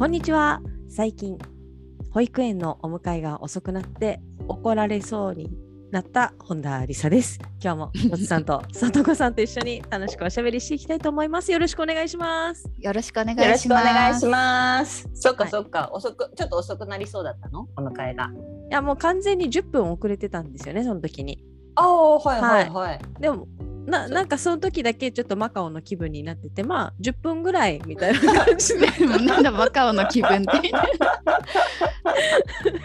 こんにちは。最近、保育園のお迎えが遅くなって怒られそうになった本田理沙です。今日もおつさんと 里子さんと一緒に楽しくおしゃべりしていきたいと思います。よろしくお願いします。よろしくお願よろしくおいします。願いします。そっかはいそっか、遅くちょっと遅くなりそうだったの？お迎えが。いや、もう完全に10分遅れてたんですよね、その時に。ああはいはいはい。でも、ななんかその時だけちょっとマカオの気分になってて、まあ10分ぐらいみたいな感じで、なんだマカオの気分って。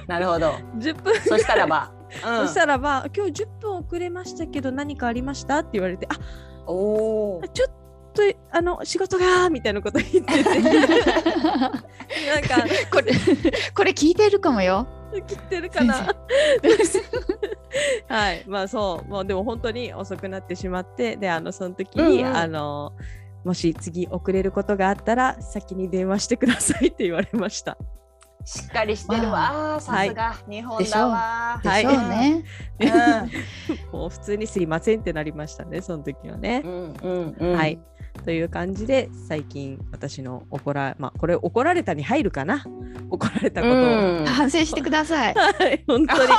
なるほど。10分、そしたらば、うん、そしたらば、今日10分遅れましたけど何かありましたって言われて、あおお。ちょっとあの仕事がみたいなこと言ってて なんかこれこれ聞いてるかもよ。切ってるかな はいまあそうもうでも本当に遅くなってしまってであのその時に、うんうんあのもし次遅れることがあったら先に電話してくださいって言われました。しっかりしてるわ。さすが日本だわ。でしょうね。もう普通にすいませんってなりましたねその時はねう。んうんうん。はい。という感じで最近私の怒らまあこれ怒られたに入るかな？怒られたことを、うん。反省してください。はい、本当に。も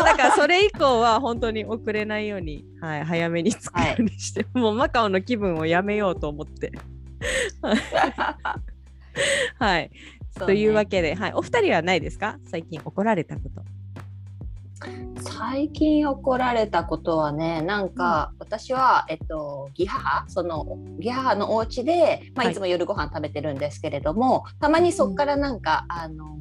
うだからそれ以降は本当に遅れないように、はい、早めに着くようにして、もうマカオの気分をやめようと思って。はい。そというわけ。けで、はい、お二人はないですか？最近怒られたこと。最近怒られたことはねなんか、私は、えっと、義母その義母のお家で、まあ、はい。いつも夜ご飯食べてるんですけれども、たまにそこからなんか、あの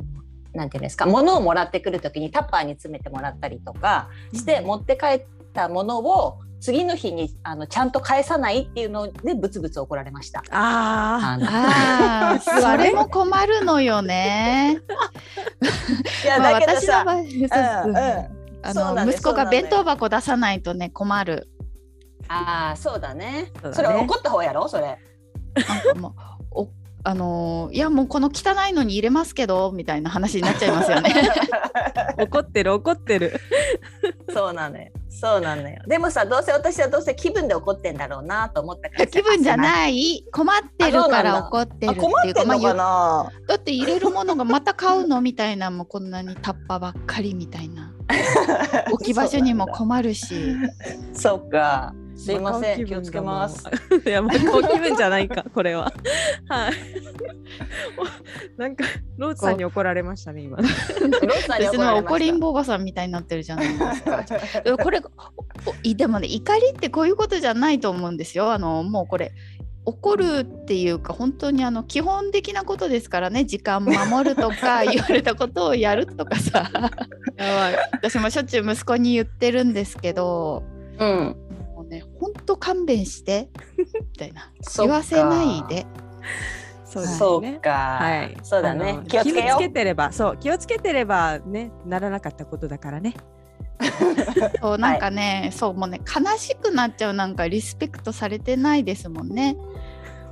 なんていうんですか物をもらってくる時にタッパーに詰めてもらったりとかして、持って帰ったものを次の日にあのちゃんと返さないっていうのでブツブツ怒られました。ああのああ、それも困るのよね。いやまあだけどさ、私の場合、あの息子が弁当箱出さないとね困る。ああそうだねそれ怒った方やろ？それ。なんかもうおあのーいやもうこの汚いのに入れますけどみたいな話になっちゃいますよね。あ、怒ってる怒ってる。そうなのよ。そうなのよ。でもさ、どうせ私はどうせ気分で怒ってんだろうなと思ったからさ。気分じゃい。ない困ってるから怒ってるあ、っていうかまあ。だって入れるものがまた買うのみたいなもうこんなにタッパばっかりみたいな 置き場所にも困るしそうか。すいません、気をつけます。いや、マカオ気分じゃないか、これは。はい。なんか、ローズさんに怒られましたね、今。ロスさん怒りんぼ。ぼおばさんみたいになってるじゃないですか。これでもね怒りってこういうことじゃないと思うんですよ。あのもうこれ怒るっていうか本当にあの基本的なことですからね時間守るとか 言われたことをやるとかさやばい。私もしょっちゅう息子に言ってるんですけどうん。ね本当勘弁して みたいな言わせないで。そうね。か。はい。そうだ。ね気をつけてれば、そう、気をつけてればね、ならなかったことだからね。そうなんかね、そうもうね悲しくなっちゃうなんかリスペクトされてないですもんね。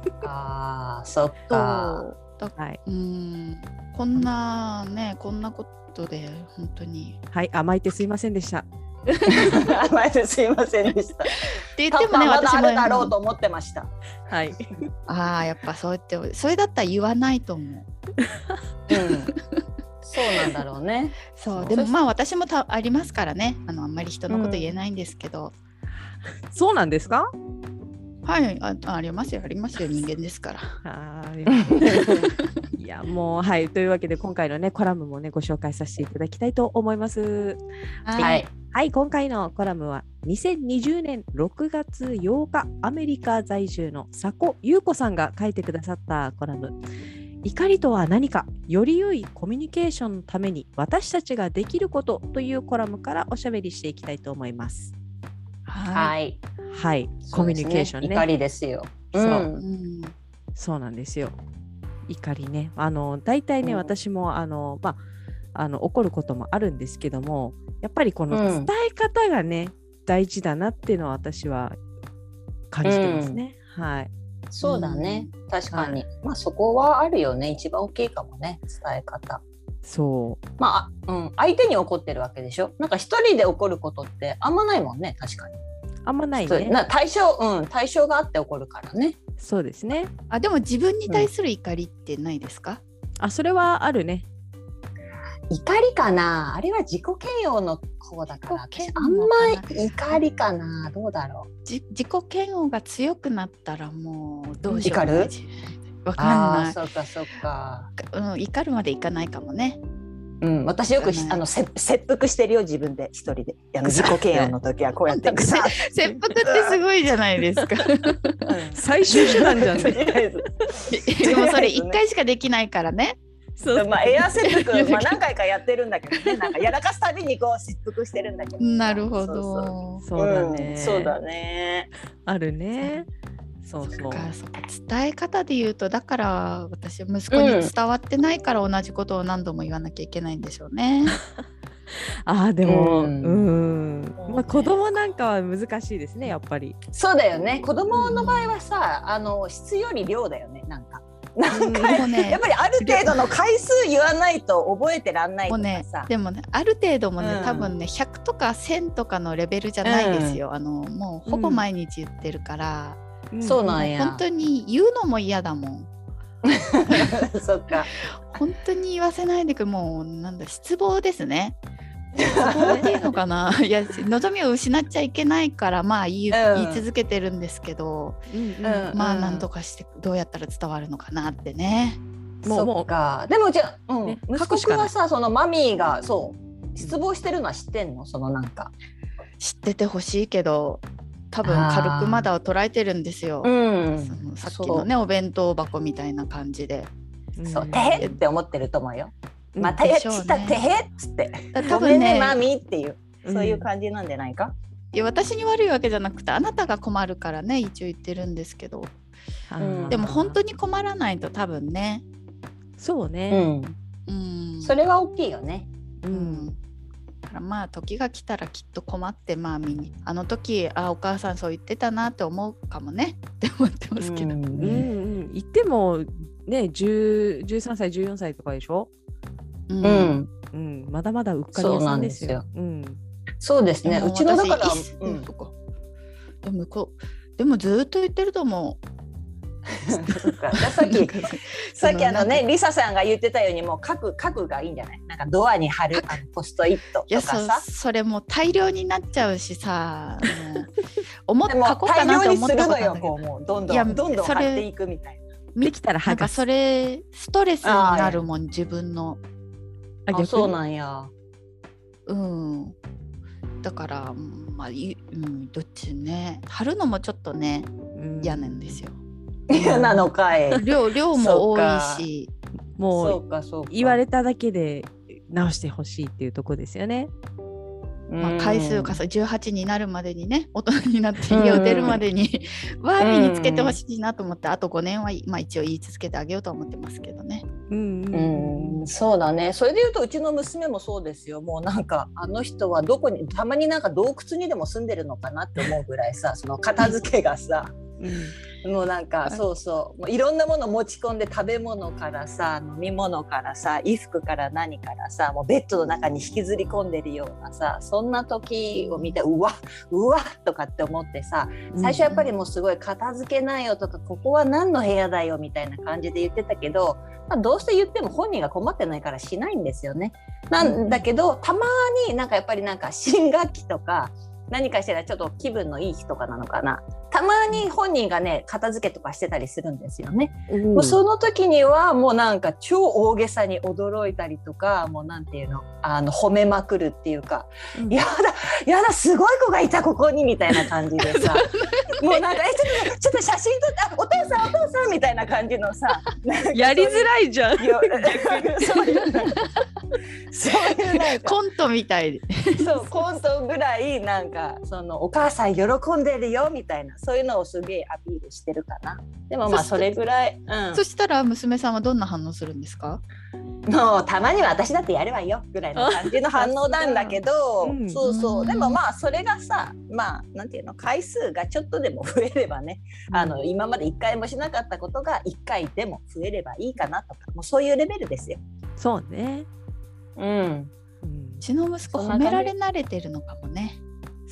う。ああ、そっそか。うだはい。うんこんなねこんなことで本当に。はい、甘えてすいませんでした。前ですいませんでした。って言ってもね私もだあるだろうと思ってました。はい。ああやっぱそうやってそれだったら言わないと思う。うん。そうなんだろうね。そうでもまあ私もたありますからねあのあんまり人のこと言えないんですけど、そうなんですか？はいあありますよありますよ人間ですから。あーいやもうはいというわけで今回のねコラムもねご紹介させていただきたいと思います。はい。はい今回のコラムは2020年6月8日アメリカ在住の佐古優子さんが書いてくださったコラム怒りとは何かより良いコミュニケーションのために私たちができることというコラムからおしゃべりしていきたいと思います。ははい。はい、コミュニケーションね。怒りですよ。そううんそうなんですよ。怒りね。あの大体ね、うん。私もあのまああの怒ることもあるんですけども、やっぱりこのうん。伝え方がね、大事だなっていうのは私は感じてますね。はい。そうだね、確かに、まあそこはあるよね。一番大きいかもね。伝え方。そう。まあ、あうん、相手に怒ってるわけでしょ。なんか一人で怒ることってあんまないもんね。確かに、あんまないね。な対象うん対象があって怒るからね。そうですね。あでも自分に対する怒りってないですか、あ、それはあるね。怒りかな？あれは自己嫌悪の方だから。あんま怒りかな？どうだろじ自己嫌悪が強くなったらもうどうしよう。も怒る？わうかんない。そうかそうか。うん、怒るまでいかないかもね。うん、私よくあのせ切腹してるよ自分で一人で。あの自己嫌悪の時はこうやって。切腹ってすごいじゃないですか。最終手段じゃんね。でもそれ一回しかできないからね。そうまあエア切腹、まあ、何回かやってるんだけどね。なんかやらかすたびにこう切腹してるんだけど。なるほそうど。そう。そうだね。ん。そうだね。あるね。そうそう。かそ伝え方で言うとだから私息子に伝わってないから同じことを何度も言わなきゃいけないんでしょうね。ああでも、ううん。んまあ、子供なんかは難しいですねやっぱり。そうだよね。子供の場合はさあの質より量だよねなんか。なんかね やっぱりある程度の回数言わないと覚えてらんないとかねさ、でもねある程度もね、うん。多分ね100とか1000とかのレベルじゃないですよ、あのもうほぼ毎日言ってるから、そうなんや。本当に言うのも嫌だもん。そっか。本当に言わせないでくもうなんだ失望ですね。失望っていうのかな。いや望みを失っちゃいけないからまあ言い,、うん。言い続けてるんですけど、うんうん。うんまあなんとかしてどうやったら伝わるのかなってね。そもうもっか。でもじゃあ、うん。ね息子はさそのマミーがそう失望してるのは知ってんの？そのなんか。知っててほしいけど多分軽くまだ捉えてるんですよ。ん。そのさっきのねお弁当箱みたいな感じで。うそうてへって思ってると思うよ、うん。またやっでしょうね。ちったてへっつって。多分ね。マミーっていう。うん。そういう感じなんじゃないか、いや私に悪いわけじゃなくてあなたが困るからね一応言ってるんですけど。でも本当に困らないと多分ね。うそうね。ん、うん、それは大きいよねううんからまあ時が来たらきっと困ってまあ見に。あの時あお母さんそう言ってたなって思うかもね。って思ってますけど、うんうんうん。言ってもね10 13歳14歳とかでしょ？うん。うん。うん。まだまだうっかり屋さんですよ。うんそうですね。うちのだからうん。でもこうでもずっと言ってると思う。さっき さっきあのそねリサさんが言ってたようにもう書く書くがいいんじゃない？なんかドアに貼るあのポストイットいやそとかさそれもう大量になっちゃうしさもう 思っ書こうか大量になと思っするのよたことだけど。もうどんどんどんどんそれ貼っていくみたいできたらなんかそれれストレスになるもん自分の。なあそうなんや。うん。だからうんまあいうんどっちね。貼るのもちょっとね嫌なんですよ。嫌なのかい。量量も多いしもそううかそうか。言われただけで直してほしいっていうとこですよね。まあ、回数か重ね18になるまでにね大人になって家を出るまでには身につけてほしいなと思ってあと5年は、まあ、一応言い続けてあげようとは思ってますけどね。うん。うんそうだね。それで言うとうちの娘もそうですよ。もうなんかあの人はどこにたまになんか洞窟にでも住んでるのかなって思うぐらいさその片付けがさもうなんかそうそう。もういろんなもの持ち込んで食べ物からさ飲み物からさ衣服から何からさもうベッドの中に引きずり込んでるようなさそんな時を見てうわうわとかって思ってさ最初やっぱりもうすごい片付けないよとかここは何の部屋だよみたいな感じで言ってたけど、まあ、どうせ言っても本人が困ってないからしないんですよね。なんだけどたまになんかやっぱりなんか新学期とか何かしてたらちょっと気分のいい日とかなのかなたまに本人がね片付けとかしてたりするんですよね。うんもうその時にはもうなんか超大げさに驚いたりとかもうなんていうのあの褒めまくるっていうか「うんやだやだすごい子がいたここに」みたいな感じでさ もうなんか「えちょっとちょっと写真撮ってあお父さんお父さん」みたいな感じのさやりづらいじゃん。そういうそういうコントみたいで。そうコントぐらいなんかそのお母さん喜んでるよみたいなそういうのをすげえアピールしてるかな。でもまあそれぐらい、うん、そしたら娘さんはどんな反応するんですか？もうたまには私だってやるわよぐらいの感じの反応なんだけど、うん。そうそう。う、ん。でもまあそれがさまあなんていうの回数がちょっとでも増えればね、あの今まで1回もしなかったことが1回でも増えればいいかなとかもうそういうレベルですよ。そうね。うん、うん。うちの息子褒められ慣れてるのかもね。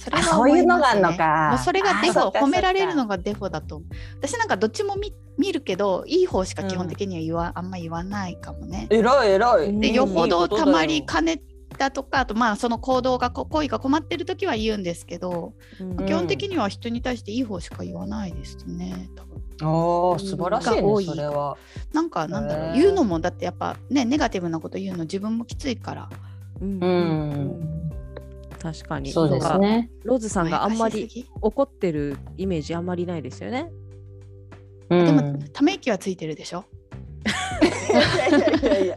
それあはそういうのがあるのかもうそれがデフォ褒められるのがデフォだと思う。私なんかどっちも見見るけどいい方しか基本的には言わ、あんま言わないかもね。えらいえらい。ででよほどたまりかねたとかあとまあその行動がこ恋が困ってる時は言うんですけど、うん基本的には人に対していい方しか言わないですね。多分だよおー素晴らしいねが多いそれは。なんかなんだろう言うのもだってやっぱねネガティブなこと言うの自分もきついから。うんうん確かに。そうですね。ローズさんがあんまり怒ってるイメージあんまりないですよね。うんでもため息はついてるでしょ？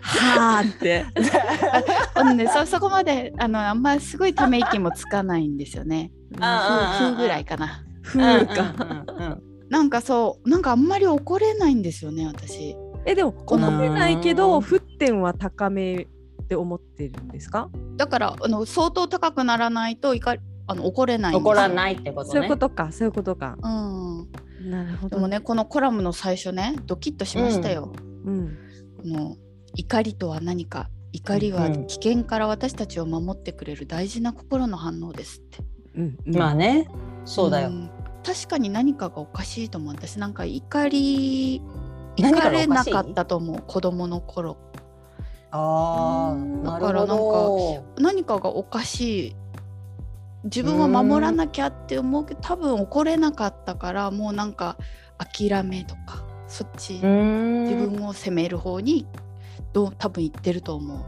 はーって。あのね、そそこまであのあんまりすごいため息もつかないんですよね。あふふぐらいかな。ふか。なんかそうなんかあんまり怒れないんですよね私。えでも怒のれないけどうん沸点は高めって思ってるんですか？だからあの相当高くならないと怒りあの怒れない怒らないってことね。そういうことかそういうことか。うん。なるほど。でもねこのコラムの最初ねドキッとしましたよ。うん。この怒りとは何か怒りはうん危険から私たちを守ってくれる大事な心の反応ですって。うんうん。まあね。そうだよ。ん確かに何かがおかしいと思う私なんか怒り何怒れなかったと思う子供の頃あだからるほど。何かがおかしい自分は守らなきゃって思うけど多分怒れなかったからもうなんか諦めとかそっち自分を責める方にどう多分行ってると思う。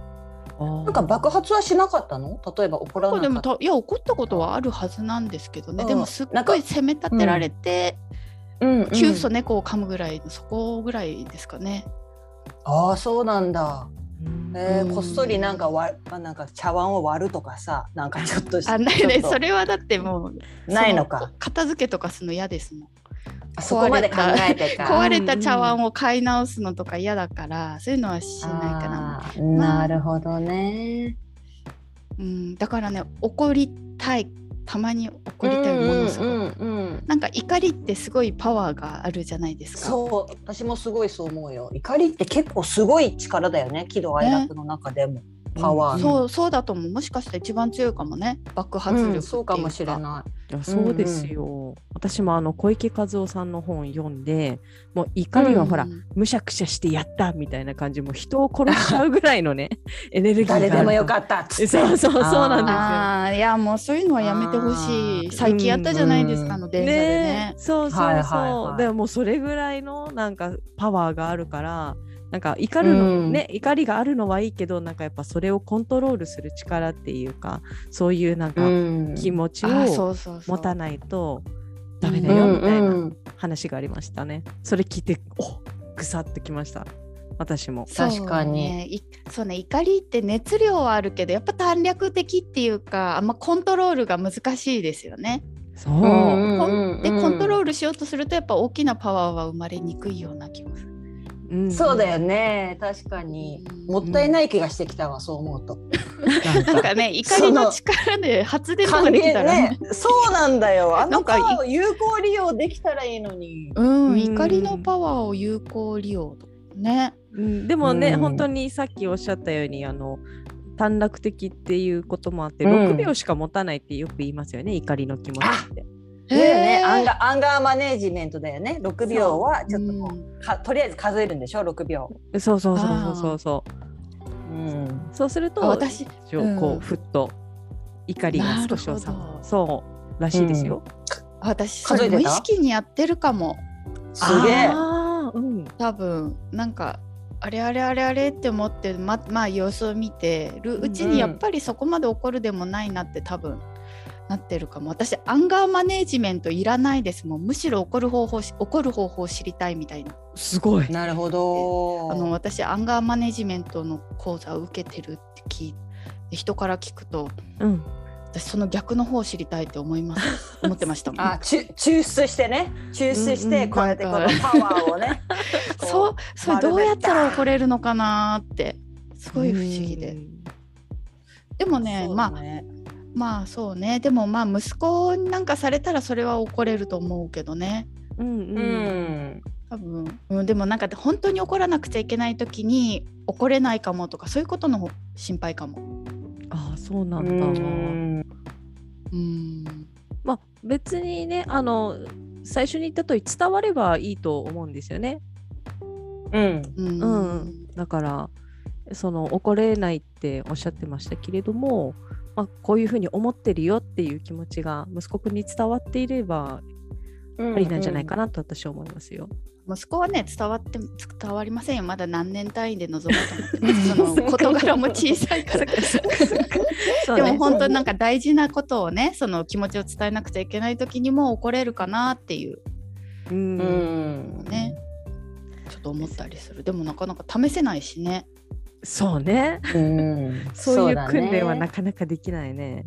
ななんか爆発はしなかったの？例えば怒らなかった。たいや怒ったことはあるはずなんですけどね、うんでもすっなんかごい責め立てられて、うんうん急須猫を噛むぐらいのそこぐらいですかね。ああ、そうなんだ。えうんー、こっそりなんかわあなんか茶碗を割るとかさ、なんかちょっとしあないちょっとないそれはだってもうそないのか。片付けとかするの嫌ですもん。あそこまで考えてか。壊れた茶碗を買い直すのとか嫌だからそういうのはしないかな。あーなるほどね。うん、だからね怒りたいたまに怒りたいものすごく、うんうんうん。なんか怒りってすごいパワーがあるじゃないですか。そう。私もすごいそう思うよ。怒りって結構すごい力だよね。喜怒哀楽の中でも、パワー。の、そうそうだと思う。もしかしたら一番強いかもね。爆発力うんそうかもしれない。やそうですよ、私もあの小池和夫さんの本読んでもう怒りはほら、うん。むしゃくしゃしてやったみたいな感じもう人を殺しちゃうぐらいのねエネルギーが。ある誰でもよっかったっそうそうそうなんですよ。いやもうそういうのはやめてほしい。最近やったじゃないですか、あの電車でね。ねそうそうそう、はいはいはい。でももうそれぐらいのなんかパワーがあるからなんか怒るの、うん。ね怒りがあるのはいいけどなんかやっぱそれをコントロールする力っていうかそういうなんかうん。気持ちを持たないとダメだうんよみたいなうん。話がありましたね。それ聞いておぐさってきました。私も。確かに。そうね。いそうね。怒りって熱量はあるけどやっぱ短絡的っていうかあんまコントロールが難しいですよね。そう、うんうんコうんンでコントロールしようとするとやっぱ大きなパワーは生まれにくいような気がする。うん。そうだよね。確かに。うん。もったいない気がしてきたわそう思うと。なんかね 怒りの力で発電とかできたら。ね。ねそうなんだよ。あ のなんかいパワーを有効利用できたらいいのに。うん、うん怒りのパワーを有効利用とかね。うん、でもね、うん。本当にさっきおっしゃったようにあの短絡的っていうこともあって、うん。6秒しか持たないってよく言いますよね怒りの気持ちって。だよね。アンガアンガーマネージメントだよね。6秒はちょっとこうう。かとりあえず数えるんでしょ？6秒。そうそうそうそうそうそう。うん。そうするとあ私う、うん。ふっと怒りが少し収まるそうらしいですよ。私そ数えてた？れ無意識にやってるかも。すげえ。うん。多分なんかあれあれあれあれって思ってままあ様子を見てるうちうんにやっぱりそこまで怒るでもないなって多分なってるかも。私アンガーマネージメントいらないです。もんむしろ怒る方法し怒る方法を知りたいみたいな。すごい。なるほど。あの私アンガーマネジメントの講座を受けてるって聞いて人から聞くとうん。私その逆の方を知りたいって思います。思ってました。も んあ、ちゅ抽出してね、抽出してこうやってこのパワーをね。こ そうそれどうやったら怒るれるのかなって。すごい不思議で。でもね。まあまあそうねでもまあ息子になんかされたらそれは怒れると思うけどねうんううんん。多分、うん、でもなんか本当に怒らなくちゃいけない時に怒れないかもとかそういうことの方心配かも。ああそうなうんだ。ん。うんまあ別にねあの最初に言った通り伝わればいいと思うんですよね。うん。うんうん、だからその怒れないっておっしゃってましたけれども、まあ、こういうふうに思ってるよっていう気持ちが息子くんに伝わっていればありなんじゃないかなと私は思いますよ。息子はね伝わって伝わりませんよ。まだ何年単位で臨もうと思って その事柄も小さいから。でねも本当になんか大事なことをねその気持ちを伝えなくちゃいけない時にも怒れるかなっていう。うんうん。ね。ちょっと思ったりする。でもなかなか試せないしね、そうねうん。そういう訓練はなかなかできないね。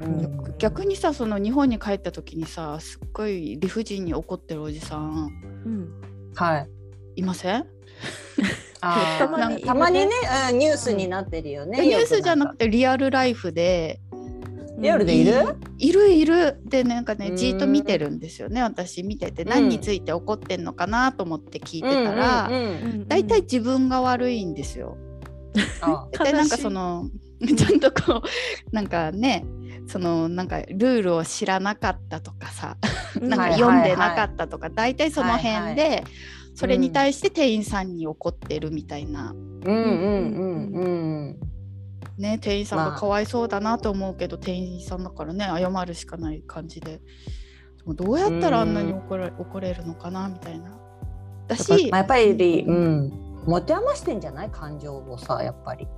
うん、うん逆にさその日本に帰った時にさすっごい理不尽に怒ってるおじさんうん、はい。いません？たまにねニュースになってるよね。ニュースじゃなくて。てリアルライフでリアルでいる？いるいる。でなんかねうん。じーっと見てるんですよね私見てて。何について怒ってんのかなと思って聞いてたら、うんうんうん大体自分が悪いんですよ。でなんかその ちゃんとこうなんかねそのなんかルールを知らなかったとかさなんかはい読んでなかったとか、大体その辺で、はいそれに対して店員さんに怒ってるみたいな、うんうんうんうん。ね店員さんまあ。がかわいそうだなと思うけど、店員さんだからね謝るしかない感じで。でもどうやったらあんなに怒れ,、怒れるのかなみたいな。だしまあ、やっぱり、うん、持て余してんじゃない？感情をさやっぱり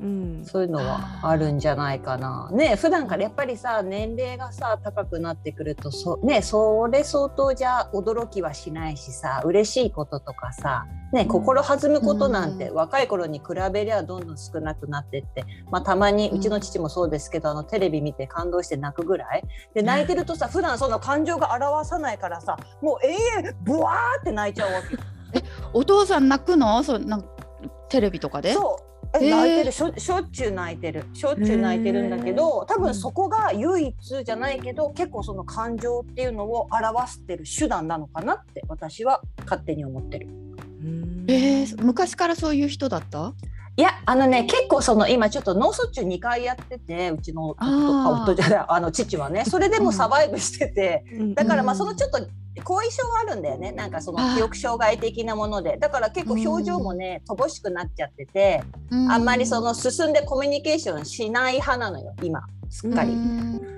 うん。そういうのはあるんじゃないかな。ね普段からやっぱりさ年齢がさ高くなってくるとそ,、ね、それ相当じゃ驚きはしないしさ嬉しいこととかさ、ね、心弾むことなんて、う若い頃に比べりゃどんどん少なくなってって、まあ、たまにうちの父もそうですけど、あのテレビ見て感動して泣くぐらい。で泣いてるとさ普段そんな感情が表さないからさもう永遠ブワーって泣いちゃうわけよ。お父さん泣くの？そうなんかテレビとかで？そうえ泣いてる。しょしょっちゅう泣いてる。しょっちゅう泣いてるんだけど多分そこが唯一じゃないけど結構その感情っていうのを表してる手段なのかなって私は勝手に思ってる。うん。えー昔からそういう人だった？いやあのね結構その今ちょっと脳卒中2回やっててうちの夫じゃないあの父はね。それでもサバイブしてて、うん。だからまあうん。そのちょっと後遺症があるんだよね。なんかその記憶障害的なもので。だから結構表情もね乏しくなっちゃってて。あんまりその進んでコミュニケーションしない派なのよ今。すっかり。うん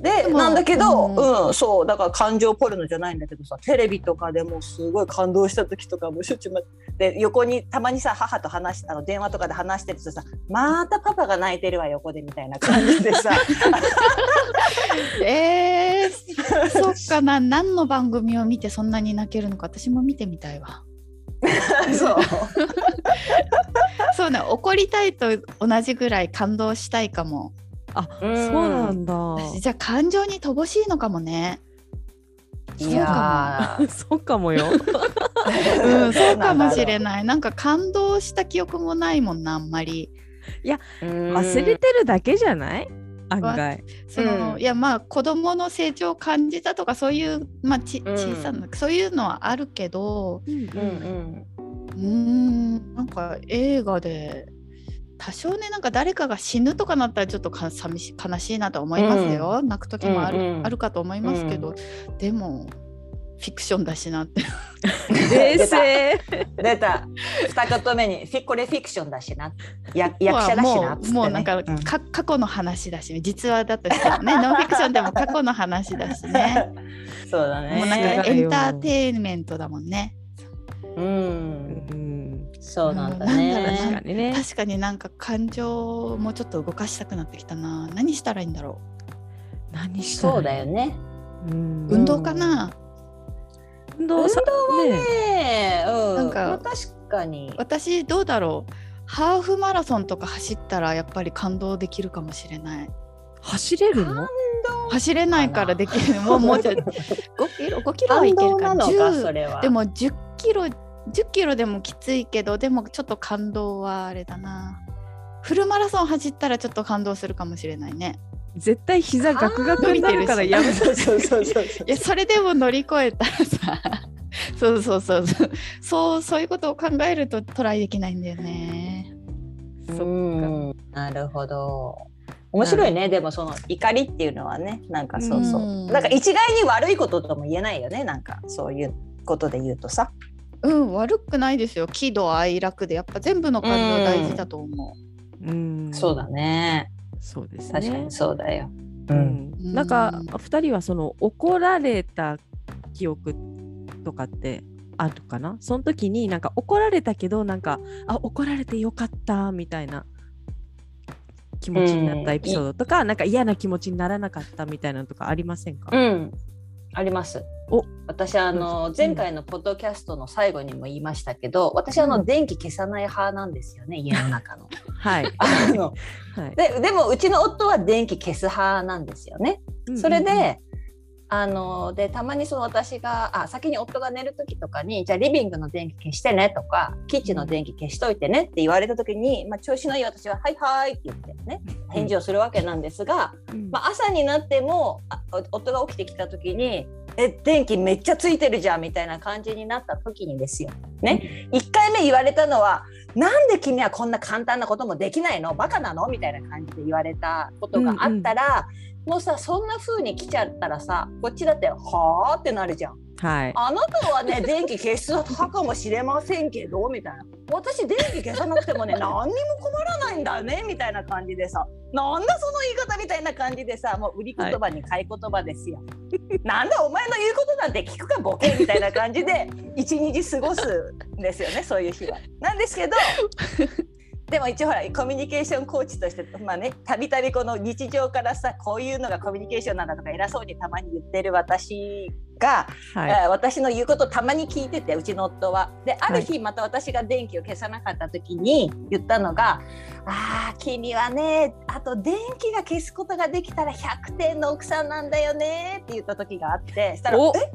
でなんだけど、ううんそう。だから感情ポルノじゃないんだけどさテレビとかでもすごい感動した時とかもしょっちゅう待ってで横にたまにさ母と話しあの電話とかで話してるとさまたパパが泣いてるわ横でみたいな感じでさ。えー、そっかな何の番組を見てそんなに泣けるのか私も見てみたいわ。そう。そうね怒りたいと同じぐらい感動したいかもあうん。そうなんだ。私じゃあ感情に乏しいのかもね。いやー。そうかもよ。うんそうかもしれいない。なんか感動した記憶もないもんなあんまり。忘れてるだけじゃない？案外。その、うん。いやまあ子供の成長を感じたとかそういう、まあ、ちうん。小さな、そういうのはあるけどうんうんうん。うーんなんか映画で多少ねなんか誰かが死ぬとかなったらちょっとか寂し悲しいなとは思いますよ、泣く時もある,、うんうん。あるかと思いますけど、でもフィクションだしなって。冷静。出た。二言目にフィこれフィクションだしな。や役者だしなっつって、ね、もうもうなんか,、うん。か過去の話だし実話だとしてもね ノンフィクションでも過去の話だしね。そうだね。もうなんねかエンターテインメントだもんね。うんうんそうなんだうん。ね。確かにね。確かになんか感情もちょっと動かしたくなってきたな。何したらいいんだろ何したらそうだよね。運動かな、運動さねねえ、うん、なんかまあ確かに。私どうだろう？ハーフマラソンとか走ったらやっぱり感動できるかもしれない。走れるの？走れないからできる。もうもうちょっと5キロ5キロはいけるかな。のかそ10れは。でも10キロ10キロでもきついけどでもちょっと感動はあれだな。フルマラソン走ったらちょっと感動するかもしれないね。絶対膝ガクガクになるからやめそうそうそうそういやそれでも乗り越えたらさ。そうそうそうそう。そうそういうことを考えるとトライできないんだよね。そっか。うんなるほど。面白いね。でもその怒りっていうのはね。なんかそうそう。うん。なんか一概に悪いこととも言えないよね。なんかそういうことで言うとさうん悪くないですよ。喜怒哀楽でやっぱ全部の感情大事だと思う。ん。そうだね。そうですね。確かにそうだよ。ううん。んうん。なんか2人はその怒られた記憶とかってあるかな？その時になんか怒られたけどなんかあ怒られてよかったみたいな気持ちになったエピソードとか、なんか嫌な気持ちにならなかったみたいなのとかありませんか、うんあります。お私あのぞ前回のポッドキャストの最後にも言いましたけど私あうんの電気消さない派なんですよね家の中の。はい、あのはい。ででもうちの夫は電気消す派なんですよね。それで、あのでたまにその私があ先に夫が寝る時とかにじゃあリビングの電気消してねとかキッチンの電気消しといてねって言われた時に、まあ、調子のいい私は「はいはい」って言ってね返事をするわけなんですが、うん。まあ、朝になってもあ夫が起きてきた時に「え電気めっちゃついてるじゃん」みたいな感じになった時にですよ。ね、1回目言われたのは「なんで君はこんな簡単なこともできないの？バカなの?」みたいな感じで言われたことがあったら、もうさそんな風に来ちゃったらさこっちだって「はあ?」ってなるじゃん。はいあなたはね 電気消す派かもしれませんけどみたいな私電気消さなくてもね何にも困らないんだねみたいな感じでさなんだその言い方みたいな感じでさもう売り言葉に買い言葉ですよ。なんだお前の言うことなんて聞くかボケみたいな感じで一日過ごすんですよねそういう日は。なんですけど でも一応ほらコミュニケーションコーチとしてまあねたびたびこの日常からさこういうのがコミュニケーションなんだとか偉そうにたまに言ってる私がはい。えー私の言うことたまに聞いててうちの夫は。である日また私が電気を消さなかった時に言ったのが「あー君はねあと電気が消すことができたら100点の奥さんなんだよね」って言った時があってしたら「おえ？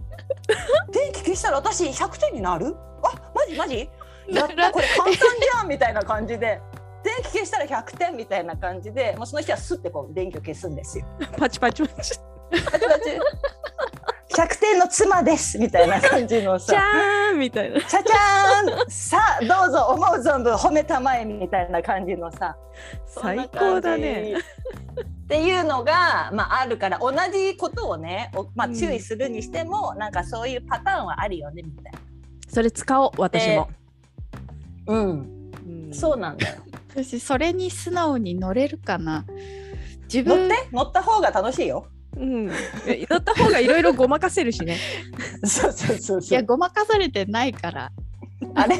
電気消したら私100点になるあマジ？マジ？やったこれ簡単じゃん」みたいな感じで。電気消したら100点みたいな感じでもうその人はスッてこう電気を消すんですよ。パチパチパチ。パチパチ。100点の妻ですみたいな感じのじさゃーんみたいな。ちゃちゃーんさあどうぞ思う存分褒めたまえみたいな感じのさ。最高だね。っていうのが、まあ、あるから同じことをね、おまあ、うん。注意するにしても、なんかそういうパターンはあるよねみたいな。それ使おう私も、うん、うんそうなんだよ。私それに素直に乗れるかな自分乗って？乗った方が楽しいよ。うん、え乗った方がいろいろごまかせるしね。そうそうそういそう。やごまかされてないからあれ？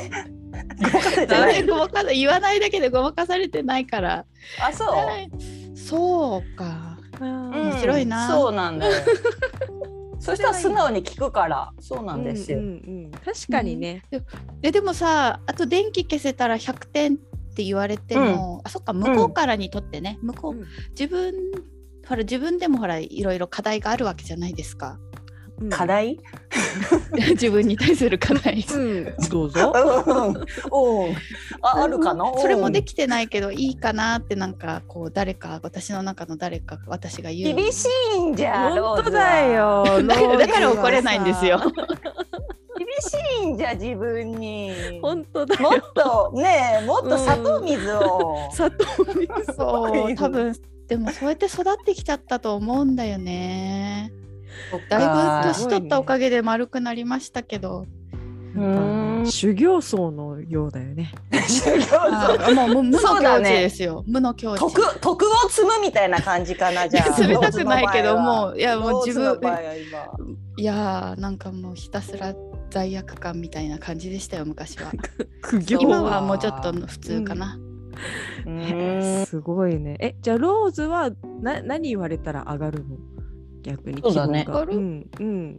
ごまかせてダない？メごまかさ言わないだけでごまかされてないからあそう？そうかうん面白いなそうなんだよ。そしたら素直に聞くから。そうなんですよ。うんうんうん。確かにね。ででもさあと電気消せたら100点って言われても、あそっか向こうからにとってね、向こう、うん自分ほら自分でもほらいろいろ課題があるわけじゃないですか。うん課題？自分に対する課題うん、どうぞ。うん。うん。ああるかな？それもでききてないけどいいかなってなんかこう誰か私の中の誰か私が言う厳しいんじゃ。ロ本当だ。よ。だから怒れないんですよ。厳しいんじゃ自分に。本当だもっよ。とねえもっと砂糖水を。砂糖水。そう多分でもそうやって育ってきちゃったと思うんだよねだいぶ年取ったおかげで丸くなりましたけど、うん。修行僧のようだよね。あーもう無無の境地 そうだね。ですよ、無の境地。徳徳を積むみたいな感じかなじゃあ。積みたくないけどもういやもう自分いやーなんかもうひたすら罪悪感みたいな感じでしたよ昔は。苦行。今はもうちょっと普通かな、うん。すごいね。え、じゃあローズはな何言われたら上がるの？逆にそうだね。気分が。上がる。うんうん。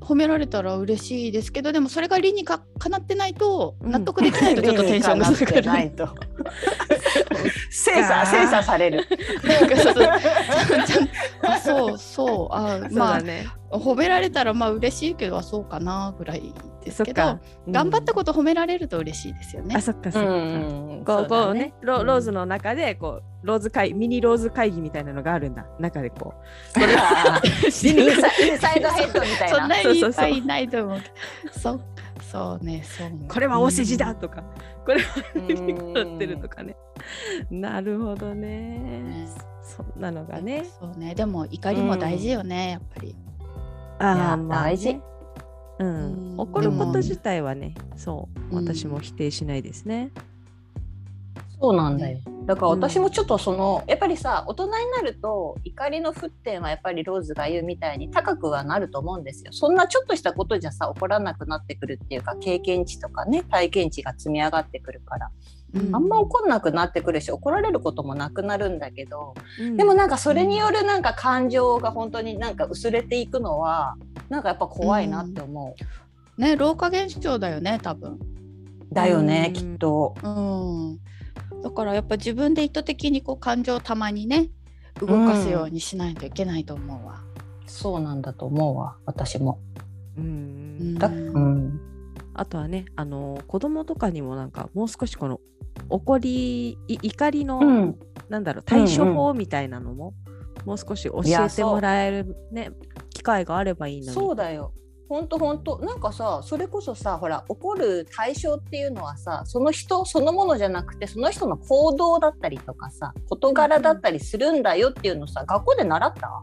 褒められたら嬉しいですけどでもそれが理にかかなってないとうん。納得できないとちょっと テンションが下がる、ないと。精査精査される。なんかそうそうそうあそうまあだね。褒められたらまあ嬉しいけどそうかなぐらいですけど。うん。頑張ったこと褒められると嬉しいですよね。あ、。そっかそっか。うんこうこうね。ロローズのの中でこうローズ会ミニローズ会議みたいなのがあるんだ。中でこインサインサイドヘッドみたいな。そんなにいっそうそう。そうぱいいないと思う。そうそうねそうね。うこれはお世辞だとか。これはうんなってるとかね。なるほどね。ね。そんなのがね。そうね。でも怒りも大事よね、やっぱり。ああね。大事。うん。うん。怒ること自体はねそう。うん。私も否定しないですねそうなんだよ。だから私もちょっとその、やっぱりさ大人になると怒りの沸点はやっぱりローズが言うみたいに高くはなると思うんですよ。そんなちょっとしたことじゃさ怒らなくなってくるっていうか経験値とかね体験値が積み上がってくるからうんあんま怒んなくなってくるし怒られることもなくなるんだけどうんでもなんかそれによるなんか感情が本当になんか薄れていくのはなんかやっぱ怖いなって思う。ね老化現象だよね多分。だよねうんきっと。うん。だからやっぱ自分で意図的にこう感情をたまにね動かすようにしないといけないと思うわ。そうなんだと思うわ私も。うん。うん。だうん。あとはねあの子供とかにもなんかもう少しこの怒りい怒りの、うん。なんだろう対処法みたいなのも、もう少し教えてもらえるね機会があればいいのに。そうだよ。本当本当なんかさそれこそさほら怒る対象っていうのはさその人そのものじゃなくてその人の行動だったりとかさ事柄だったりするんだよっていうのさ学校で習った？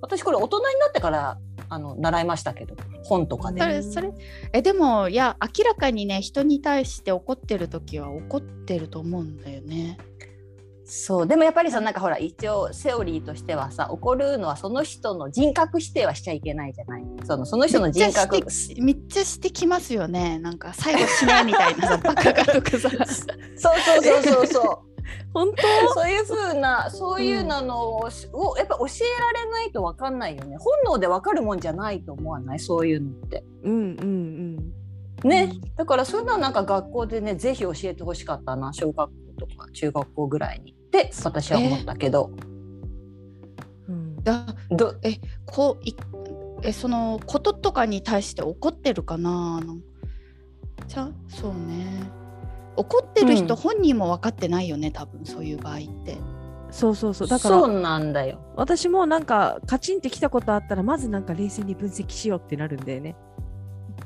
私これ大人になってからあの習いましたけど本とかで。それえでもいや明らかにね人に対して怒ってる時は怒ってると思うんだよね。そうでもやっぱりさなんかほら一応セオリーとしてはさ怒るのはその人の人格否定はしちゃいけないじゃない？そのその人の人格めっちゃしてめっちゃしてきますよね。なんか最後死ねみたいなさ バカがとかさそうそうそうそうそう。本そういう風なそういうなのを,、をやっぱ教えられないと分かんないよね。本能で分かるもんじゃないと思わない？そういうのって。当うんうん。ね、だからそういうのはなんか学校でねぜひ教えてほしかったな。小学校とか中学校ぐらいにって私は思ったけど、うんうん。だどえこういえそのこととかに対して怒ってるかな？じゃそうね。怒ってる人うん。本人も分かってないよね、多分そういう場合って。そうそうそう。だからそうなんだよ。私もなんかカチンってきたことあったらまずなんか冷静に分析しようってなるんだよね。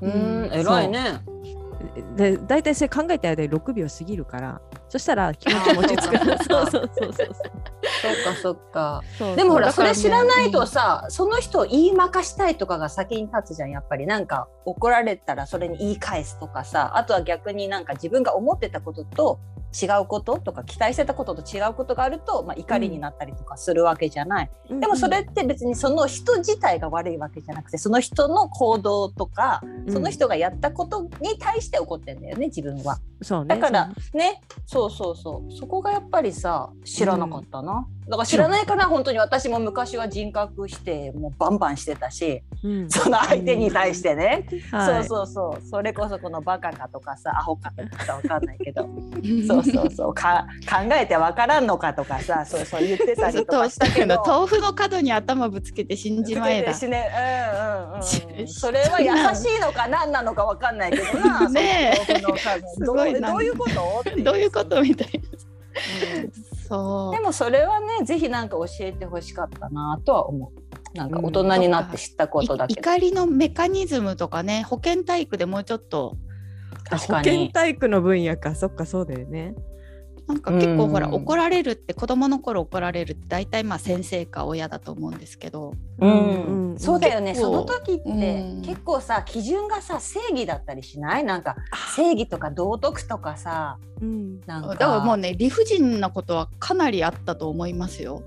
うーん。偉いね。で大体それ考えた間に6秒過ぎるからそしたら気持ちも落ち着く。そうそうそうそうそっかそっか。そうでもほらそれ知らないとさ、その人を言いまかしたいとかが先に立つじゃん。やっぱりなんか怒られたらそれに言い返すとかさあとは逆になんか自分が思ってたことと違うこととか期待してたことと違うことがあると、まあ、怒りになったりとかするわけじゃない、うん。でもそれって別にその人自体が悪いわけじゃなくてその人の行動とかその人がやったことに対して怒ってんだよね自分は。そうね。だからねそうそうそうそこがやっぱりさ知らなかったな、だから知らないから本当に私も昔は人格否定もバンバンしてたしうん。その相手に対してね、はい。そうそうそう。それこそこのバカかとかさアホかとかさわかんないけど。そうそうそう。か考えてわからんのかとかさそうそう言ってたりとかしたけど。豆腐の角に頭ぶつけて死んじまえだ。死ねうんうんうん。しうん、それは優しいのか何なのかわかんないけどな ねえ。どうどういうこと？どういうこと？みたいな。うんそう。で。もそれはねぜひなんか教えてほしかったなとは思う。なんか大人になって知ったことだいけど、怒りのメカニズムとかね保健体育でもうちょっと。確か保健に体育の分野か。そっかそうだよねなんか結構ほらうん。怒られるって子供の頃怒られるって大体まあ先生か親だと思うんですけど。うん。そうだよね。その時ってうん。結構さ基準がさ正義だったりしない？なんか正義とか道徳とかさうん。なんか。だからもうね理不尽なことはかなりあったと思いますよ。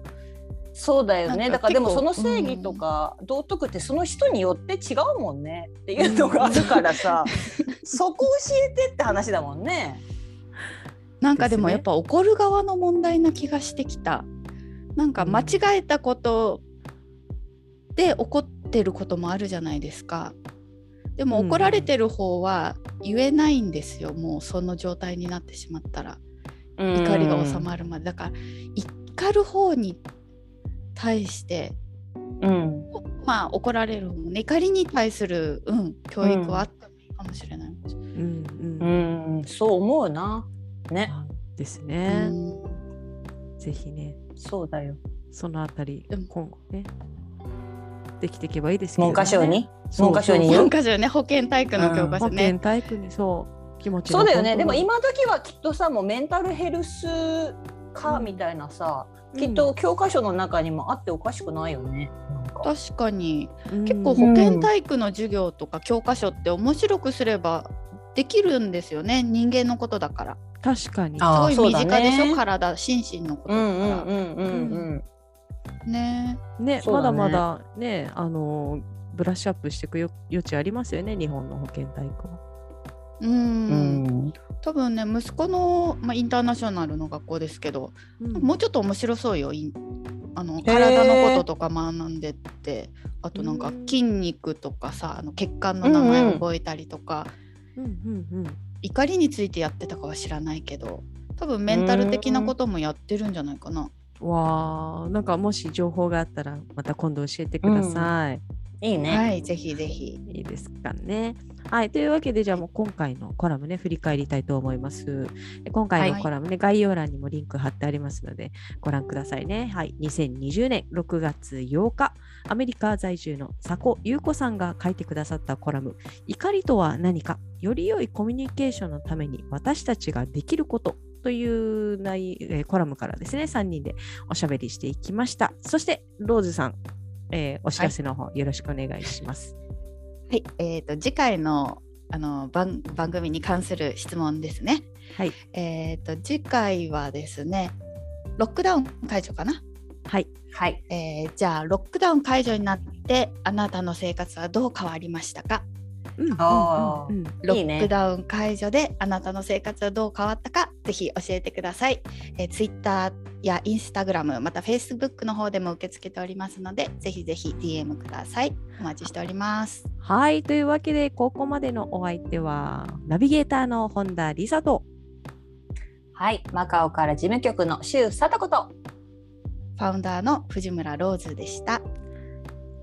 そうだよね。だからでもその正義とか道徳ってその人によって違うもんねっていうのがあるからさ そこ教えてって話だもんね。なんかでもやっぱ怒る側の問題な気がしてきた。なんか間違えたことで怒ってることもあるじゃないですか。でもうん。怒られてる方は言えないんですよ、もうその状態になってしまったら。怒りが収まるまで。だから怒る方に対してうん。まあ怒られる方もね。怒りに対する、うん、教育はあってもいいかもしれない。うん。うん。うん、そう思うな。ね、あですうね、ん。ぜひね。そうだよ。そのあたりでも。今後ね。できていけばいいですけど、ね、文科省に？文科省に？言う。教科書ね。保健体育の教科書保ね。健体育にそう。気持ちのそうだよね。でも今時はきっとさ、もうメンタルヘルス科みたいなさ、きっと教科書の中にもあっておかしくないよね。か。確かに。うん。結構保健体育の授業とか教科書って面白くすればできるんですよね。人間のことだから確かに。あすごい身近でしょ、そうだね体心身のことから、うんうんうんうん。ね。ねね。まだまだねあのブラッシュアップしていくよ余地ありますよね日本の保健体育は。うん、うん。多分ね息子の、まあ、インターナショナルの学校ですけど、うん。もうちょっと面白そうよいあのー。体のこととか学んでって。あとなんかうん。筋肉とかさあの血管の名前覚えたりとか、うんうんうん怒りについてやってたかは知らないけど多分メンタル的なこともやってるんじゃないかな。わあなんかもし情報があったらまた今度教えてください。いいね。はいぜひぜひ。いいですかね。はい。というわけで、じゃあもう今回のコラムね、振り返りたいと思います。で今回のコラムね、概要欄にもリンク貼ってありますので、ご覧くださいね。はい。2020年6月8日、アメリカ在住の佐古優子さんが書いてくださったコラム、怒りとは何か、より良いコミュニケーションのために私たちができることという内、えーコラムからですね、3人でおしゃべりしていきました。そして、ローズさん、えーお知らせの方、よろしくお願いします。はい、えー、と次回のあの番番組に関する質問ですね。はい。えー、と次回はですねロックダウン解除かな、はい。はい。えーじゃあロックダウン解除になってあなたの生活はどう変わりましたか？うんロックダウン解除であなたの生活はどう変わったかぜひ教えてください、えー、Twitter や Instagram また Facebook の方でも受け付けておりますのでぜひぜひ DM くださいお待ちしておりますはい。というわけで、ここまでのお相手は、ナビゲーターの本田理沙と、はい。マカオから事務局の周佐子と。ファウンダーの藤村ローズでした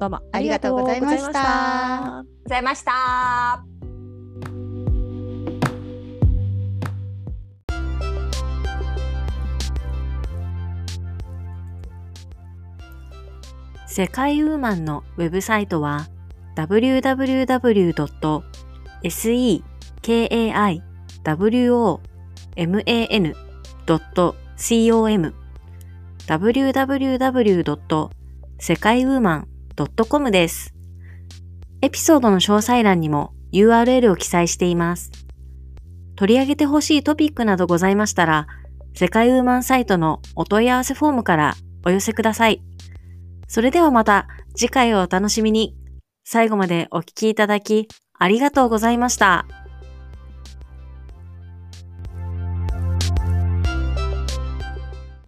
どうもありがとうございましたございました。世界ウーマンのウェブサイトは www.sekaiwoman.com www. 世界ウーマン .com です。エピソードの詳細欄にも URL を記載しています。取り上げてほしいトピックなどございましたら、世界ウーマンサイトのお問い合わせフォームからお寄せください。それではまた次回をお楽しみに。最後までお聴きいただきありがとうございました。